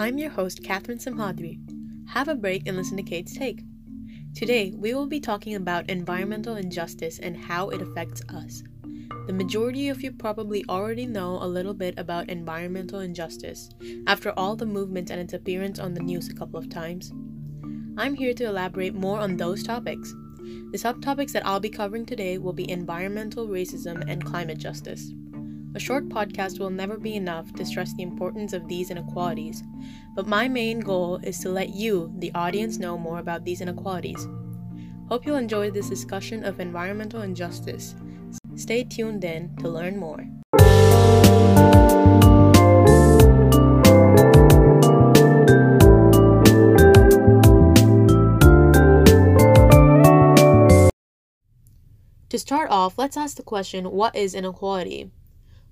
I'm your host, Catherine Simhadri. Have a break and listen to Kate's Take. Today, we will be talking about environmental injustice and how it affects us. The majority of you probably already know a little bit about environmental injustice after all the movement and its appearance on the news a couple of times. I'm here to elaborate more on those topics. The subtopics that I'll be covering today will be environmental racism and climate justice. A short podcast will never be enough to stress the importance of these inequalities, but my main goal is to let you, the audience, know more about these inequalities. Hope you'll enjoy this discussion of environmental injustice. Stay tuned in to learn more. To start off, let's ask the question what is inequality?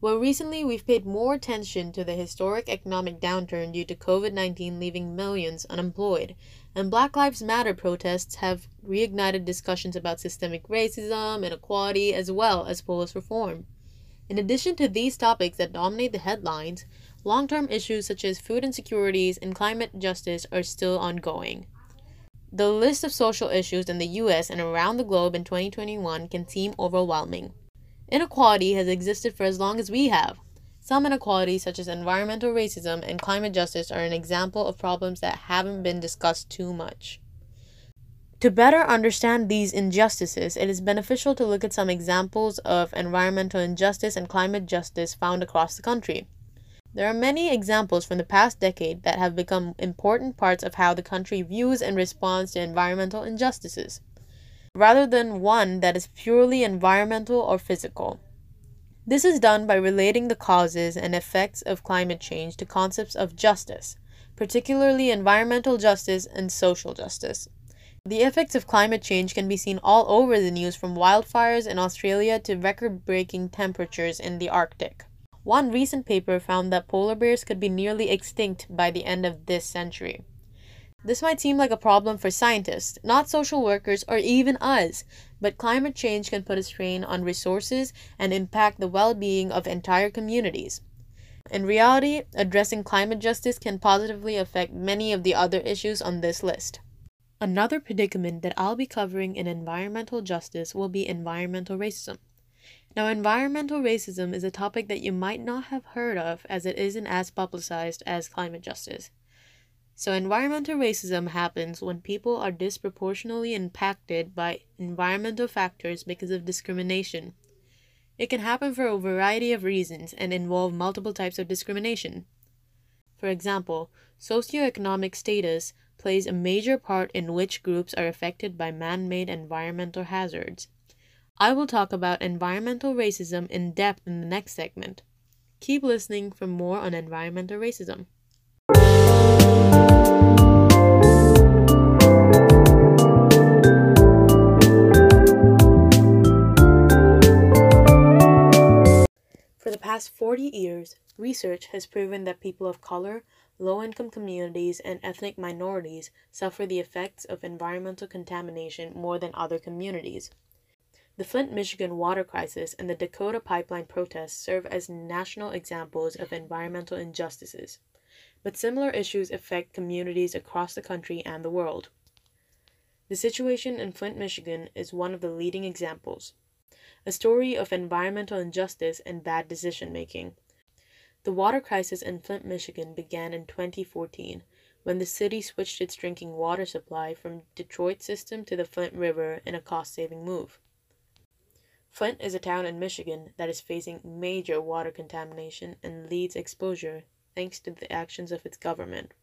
Well, recently we've paid more attention to the historic economic downturn due to COVID 19 leaving millions unemployed, and Black Lives Matter protests have reignited discussions about systemic racism, inequality, as well as police reform. In addition to these topics that dominate the headlines, long term issues such as food insecurities and climate justice are still ongoing. The list of social issues in the US and around the globe in 2021 can seem overwhelming. Inequality has existed for as long as we have. Some inequalities, such as environmental racism and climate justice, are an example of problems that haven't been discussed too much. To better understand these injustices, it is beneficial to look at some examples of environmental injustice and climate justice found across the country. There are many examples from the past decade that have become important parts of how the country views and responds to environmental injustices rather than one that is purely environmental or physical. This is done by relating the causes and effects of climate change to concepts of justice, particularly environmental justice and social justice. The effects of climate change can be seen all over the news from wildfires in Australia to record breaking temperatures in the Arctic. One recent paper found that polar bears could be nearly extinct by the end of this century. This might seem like a problem for scientists, not social workers, or even us, but climate change can put a strain on resources and impact the well being of entire communities. In reality, addressing climate justice can positively affect many of the other issues on this list. Another predicament that I'll be covering in environmental justice will be environmental racism. Now, environmental racism is a topic that you might not have heard of as it isn't as publicized as climate justice. So, environmental racism happens when people are disproportionately impacted by environmental factors because of discrimination. It can happen for a variety of reasons and involve multiple types of discrimination. For example, socioeconomic status plays a major part in which groups are affected by man made environmental hazards. I will talk about environmental racism in depth in the next segment. Keep listening for more on environmental racism. Past 40 years, research has proven that people of color, low income communities, and ethnic minorities suffer the effects of environmental contamination more than other communities. The Flint, Michigan water crisis and the Dakota pipeline protests serve as national examples of environmental injustices, but similar issues affect communities across the country and the world. The situation in Flint, Michigan is one of the leading examples a story of environmental injustice and bad decision making. The water crisis in Flint, Michigan began in 2014 when the city switched its drinking water supply from Detroit system to the Flint River in a cost-saving move. Flint is a town in Michigan that is facing major water contamination and leads exposure thanks to the actions of its government.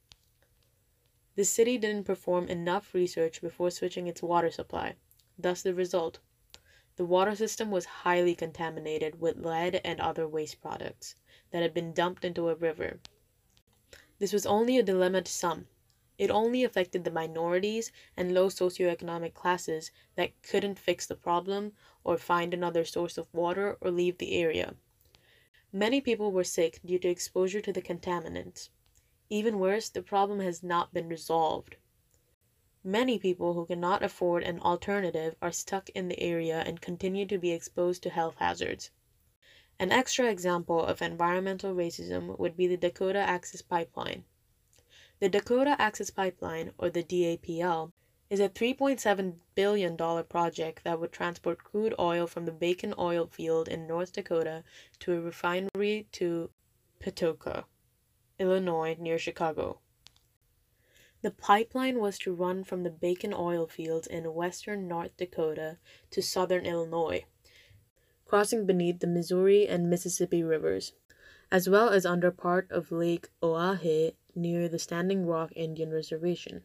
The city didn't perform enough research before switching its water supply. Thus the result the water system was highly contaminated with lead and other waste products that had been dumped into a river. This was only a dilemma to some. It only affected the minorities and low socioeconomic classes that couldn't fix the problem or find another source of water or leave the area. Many people were sick due to exposure to the contaminants. Even worse, the problem has not been resolved. Many people who cannot afford an alternative are stuck in the area and continue to be exposed to health hazards. An extra example of environmental racism would be the Dakota Access Pipeline. The Dakota Access Pipeline, or the DAPL, is a $3.7 billion project that would transport crude oil from the Bakken oil field in North Dakota to a refinery to Patoka, Illinois, near Chicago. The pipeline was to run from the Bakken oil fields in western North Dakota to southern Illinois, crossing beneath the Missouri and Mississippi rivers, as well as under part of Lake Oahe near the Standing Rock Indian Reservation.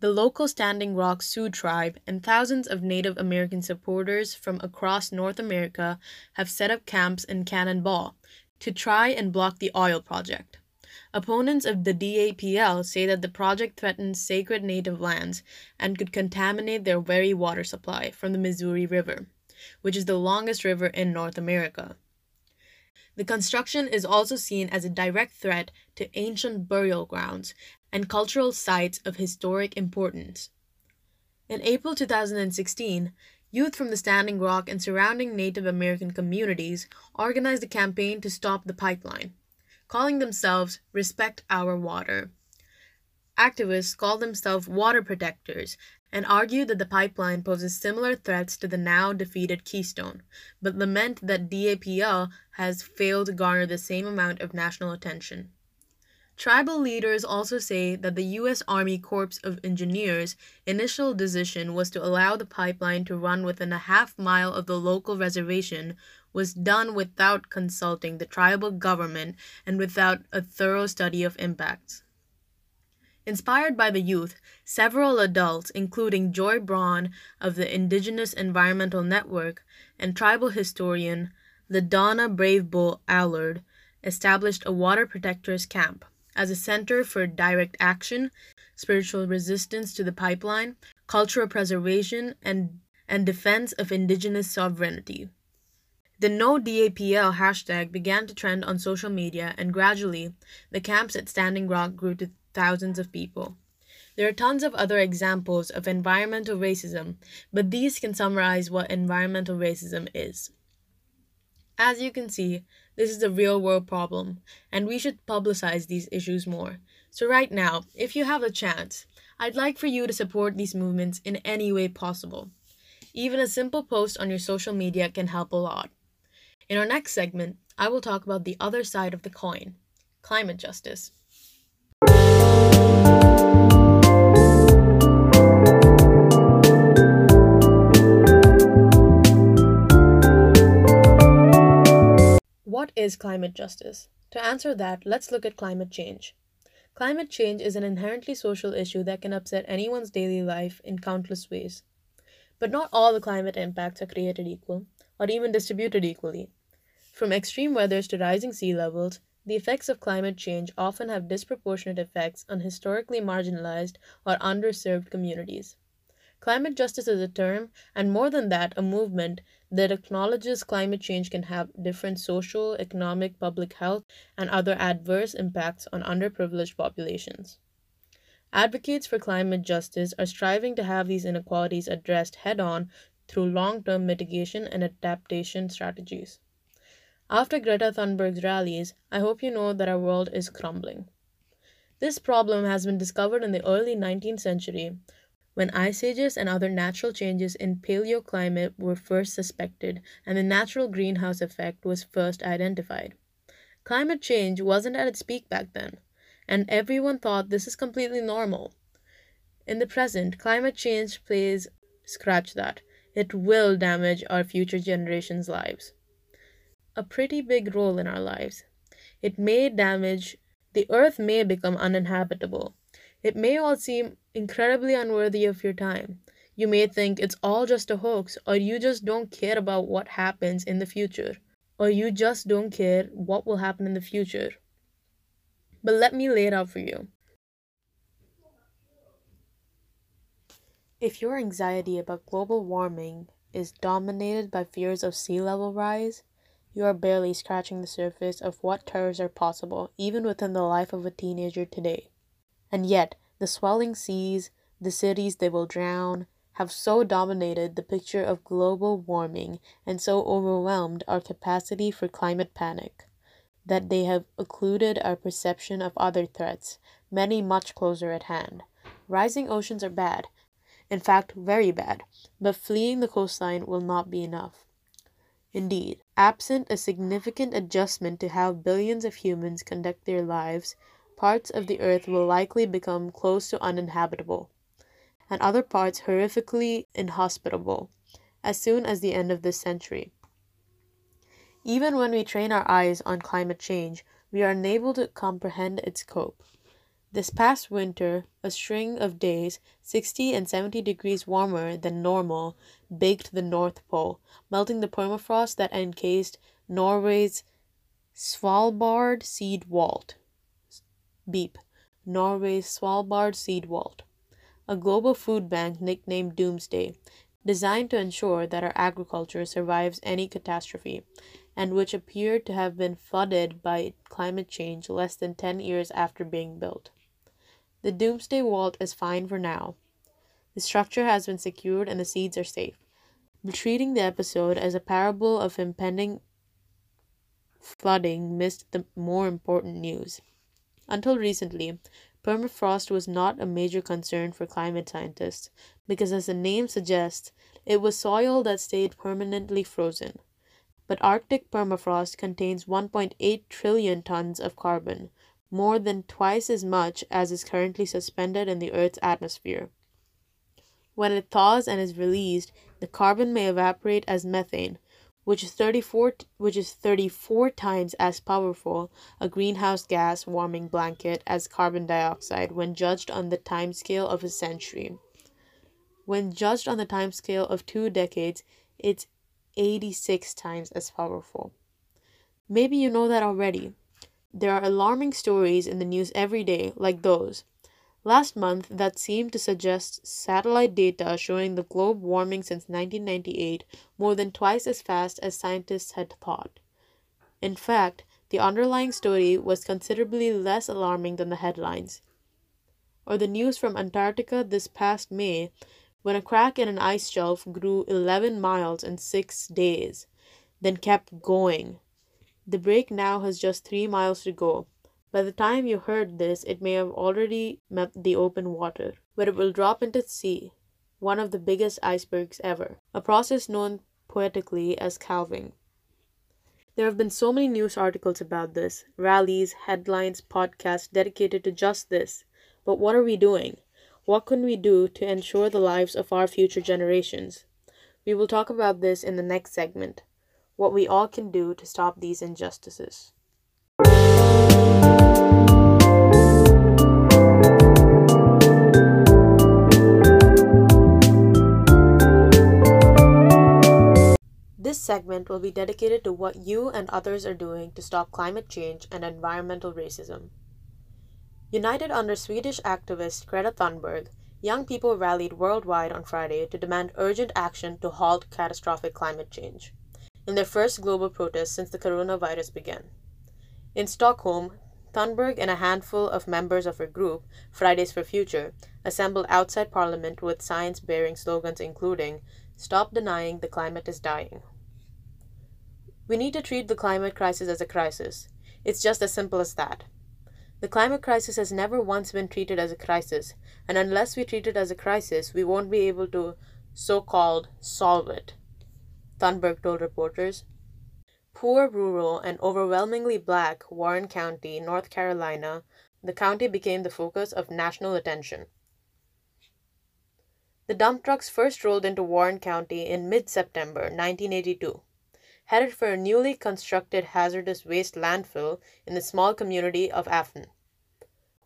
The local Standing Rock Sioux tribe and thousands of Native American supporters from across North America have set up camps in Cannonball to try and block the oil project. Opponents of the DAPL say that the project threatens sacred native lands and could contaminate their very water supply from the Missouri River, which is the longest river in North America. The construction is also seen as a direct threat to ancient burial grounds and cultural sites of historic importance. In April 2016, youth from the Standing Rock and surrounding Native American communities organized a campaign to stop the pipeline calling themselves Respect Our Water. Activists call themselves water protectors and argue that the pipeline poses similar threats to the now defeated Keystone, but lament that DAPL has failed to garner the same amount of national attention. Tribal leaders also say that the U.S. Army Corps of Engineers' initial decision was to allow the pipeline to run within a half mile of the local reservation was done without consulting the tribal government and without a thorough study of impacts. Inspired by the youth, several adults, including Joy Braun of the Indigenous Environmental Network and tribal historian LaDonna Brave Bull Allard, established a water protectors camp as a center for direct action, spiritual resistance to the pipeline, cultural preservation, and, and defense of indigenous sovereignty. The no DAPL hashtag began to trend on social media, and gradually, the camps at Standing Rock grew to thousands of people. There are tons of other examples of environmental racism, but these can summarize what environmental racism is. As you can see, this is a real world problem, and we should publicize these issues more. So, right now, if you have a chance, I'd like for you to support these movements in any way possible. Even a simple post on your social media can help a lot. In our next segment, I will talk about the other side of the coin climate justice. What is climate justice? To answer that, let's look at climate change. Climate change is an inherently social issue that can upset anyone's daily life in countless ways. But not all the climate impacts are created equal, or even distributed equally. From extreme weathers to rising sea levels, the effects of climate change often have disproportionate effects on historically marginalized or underserved communities. Climate justice is a term, and more than that, a movement that acknowledges climate change can have different social, economic, public health, and other adverse impacts on underprivileged populations. Advocates for climate justice are striving to have these inequalities addressed head on through long term mitigation and adaptation strategies. After Greta Thunberg's rallies, I hope you know that our world is crumbling. This problem has been discovered in the early 19th century when ice ages and other natural changes in paleoclimate were first suspected and the natural greenhouse effect was first identified. Climate change wasn't at its peak back then, and everyone thought this is completely normal. In the present, climate change plays scratch that. It will damage our future generations' lives a pretty big role in our lives. It may damage, the earth may become uninhabitable. It may all seem incredibly unworthy of your time. You may think it's all just a hoax, or you just don't care about what happens in the future, or you just don't care what will happen in the future. But let me lay it out for you. If your anxiety about global warming is dominated by fears of sea level rise, you are barely scratching the surface of what terrors are possible, even within the life of a teenager today. And yet, the swelling seas, the cities they will drown, have so dominated the picture of global warming and so overwhelmed our capacity for climate panic. that they have occluded our perception of other threats, many much closer at hand. Rising oceans are bad, in fact, very bad, but fleeing the coastline will not be enough. Indeed, absent a significant adjustment to how billions of humans conduct their lives, parts of the earth will likely become close to uninhabitable, and other parts horrifically inhospitable, as soon as the end of this century. Even when we train our eyes on climate change, we are unable to comprehend its scope. This past winter, a string of days 60 and 70 degrees warmer than normal baked the North Pole, melting the permafrost that encased Norway's Svalbard seed vault. Beep. Norway's Svalbard seed vault. A global food bank nicknamed Doomsday, designed to ensure that our agriculture survives any catastrophe, and which appeared to have been flooded by climate change less than 10 years after being built. The Doomsday Vault is fine for now. The structure has been secured and the seeds are safe. But treating the episode as a parable of impending flooding missed the more important news. Until recently, permafrost was not a major concern for climate scientists because, as the name suggests, it was soil that stayed permanently frozen. But Arctic permafrost contains 1.8 trillion tons of carbon, more than twice as much as is currently suspended in the Earth's atmosphere. When it thaws and is released, the carbon may evaporate as methane, which is 34 which is 34 times as powerful a greenhouse gas warming blanket as carbon dioxide when judged on the timescale of a century. When judged on the timescale of 2 decades, it's 86 times as powerful. Maybe you know that already, there are alarming stories in the news every day, like those. Last month, that seemed to suggest satellite data showing the globe warming since 1998 more than twice as fast as scientists had thought. In fact, the underlying story was considerably less alarming than the headlines. Or the news from Antarctica this past May, when a crack in an ice shelf grew 11 miles in six days, then kept going the break now has just three miles to go. By the time you heard this, it may have already met the open water, where it will drop into the sea, one of the biggest icebergs ever, a process known poetically as calving. There have been so many news articles about this, rallies, headlines, podcasts dedicated to just this. But what are we doing? What can we do to ensure the lives of our future generations? We will talk about this in the next segment what we all can do to stop these injustices. This segment will be dedicated to what you and others are doing to stop climate change and environmental racism. United under Swedish activist Greta Thunberg, young people rallied worldwide on Friday to demand urgent action to halt catastrophic climate change in their first global protest since the coronavirus began. In Stockholm, Thunberg and a handful of members of her group, Fridays for Future, assembled outside Parliament with signs bearing slogans including Stop denying the climate is dying. We need to treat the climate crisis as a crisis. It's just as simple as that. The climate crisis has never once been treated as a crisis, and unless we treat it as a crisis, we won't be able to so called solve it. Thunberg told reporters. Poor, rural, and overwhelmingly black Warren County, North Carolina, the county became the focus of national attention. The dump trucks first rolled into Warren County in mid September 1982, headed for a newly constructed hazardous waste landfill in the small community of Afton.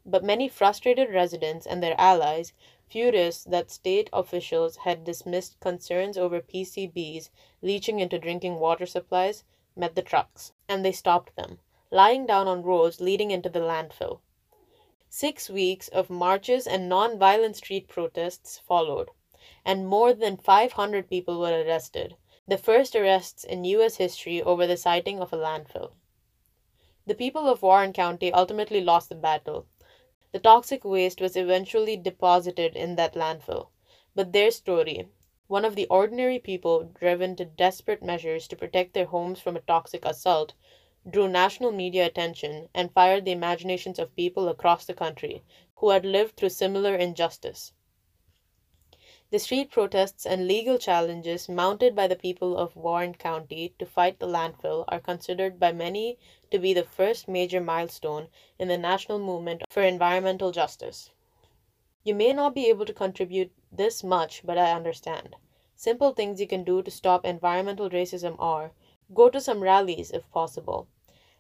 But many frustrated residents and their allies furious that state officials had dismissed concerns over PCBs leaching into drinking water supplies, met the trucks, and they stopped them, lying down on roads leading into the landfill. Six weeks of marches and non-violent street protests followed, and more than 500 people were arrested, the first arrests in U.S. history over the siting of a landfill. The people of Warren County ultimately lost the battle, the toxic waste was eventually deposited in that landfill. But their story, one of the ordinary people driven to desperate measures to protect their homes from a toxic assault, drew national media attention and fired the imaginations of people across the country who had lived through similar injustice. The street protests and legal challenges mounted by the people of Warren County to fight the landfill are considered by many to be the first major milestone in the national movement for environmental justice. You may not be able to contribute this much, but I understand. Simple things you can do to stop environmental racism are go to some rallies if possible,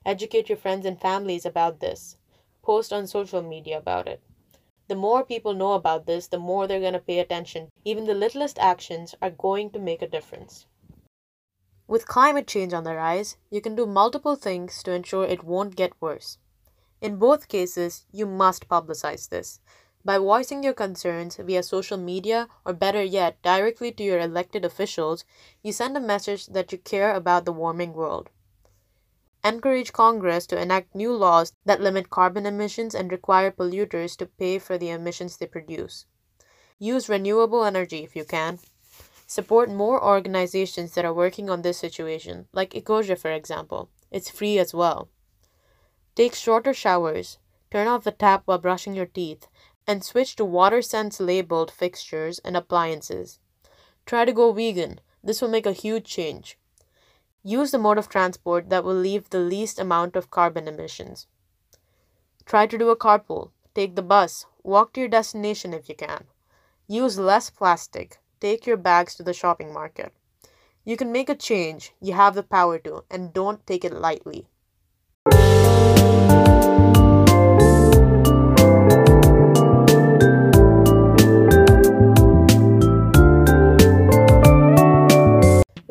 educate your friends and families about this, post on social media about it. The more people know about this, the more they're going to pay attention. Even the littlest actions are going to make a difference. With climate change on the rise, you can do multiple things to ensure it won't get worse. In both cases, you must publicize this. By voicing your concerns via social media, or better yet, directly to your elected officials, you send a message that you care about the warming world encourage Congress to enact new laws that limit carbon emissions and require polluters to pay for the emissions they produce. Use renewable energy if you can. Support more organizations that are working on this situation, like Ecosia, for example. It's free as well. Take shorter showers, turn off the tap while brushing your teeth, and switch to water sense labeled fixtures and appliances. Try to go vegan. This will make a huge change. Use the mode of transport that will leave the least amount of carbon emissions. Try to do a carpool. Take the bus. Walk to your destination if you can. Use less plastic. Take your bags to the shopping market. You can make a change. You have the power to, and don't take it lightly.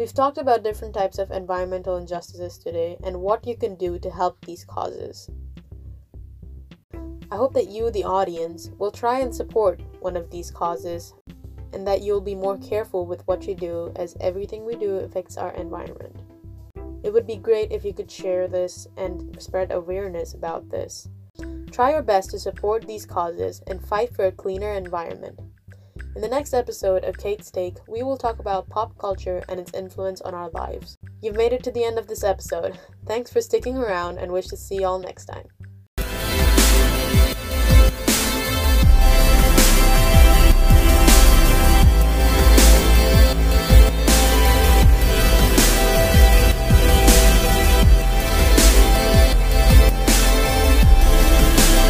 We've talked about different types of environmental injustices today and what you can do to help these causes. I hope that you, the audience, will try and support one of these causes and that you'll be more careful with what you do as everything we do affects our environment. It would be great if you could share this and spread awareness about this. Try your best to support these causes and fight for a cleaner environment. In the next episode of Kate's Take, we will talk about pop culture and its influence on our lives. You've made it to the end of this episode. Thanks for sticking around and wish to see y'all next time.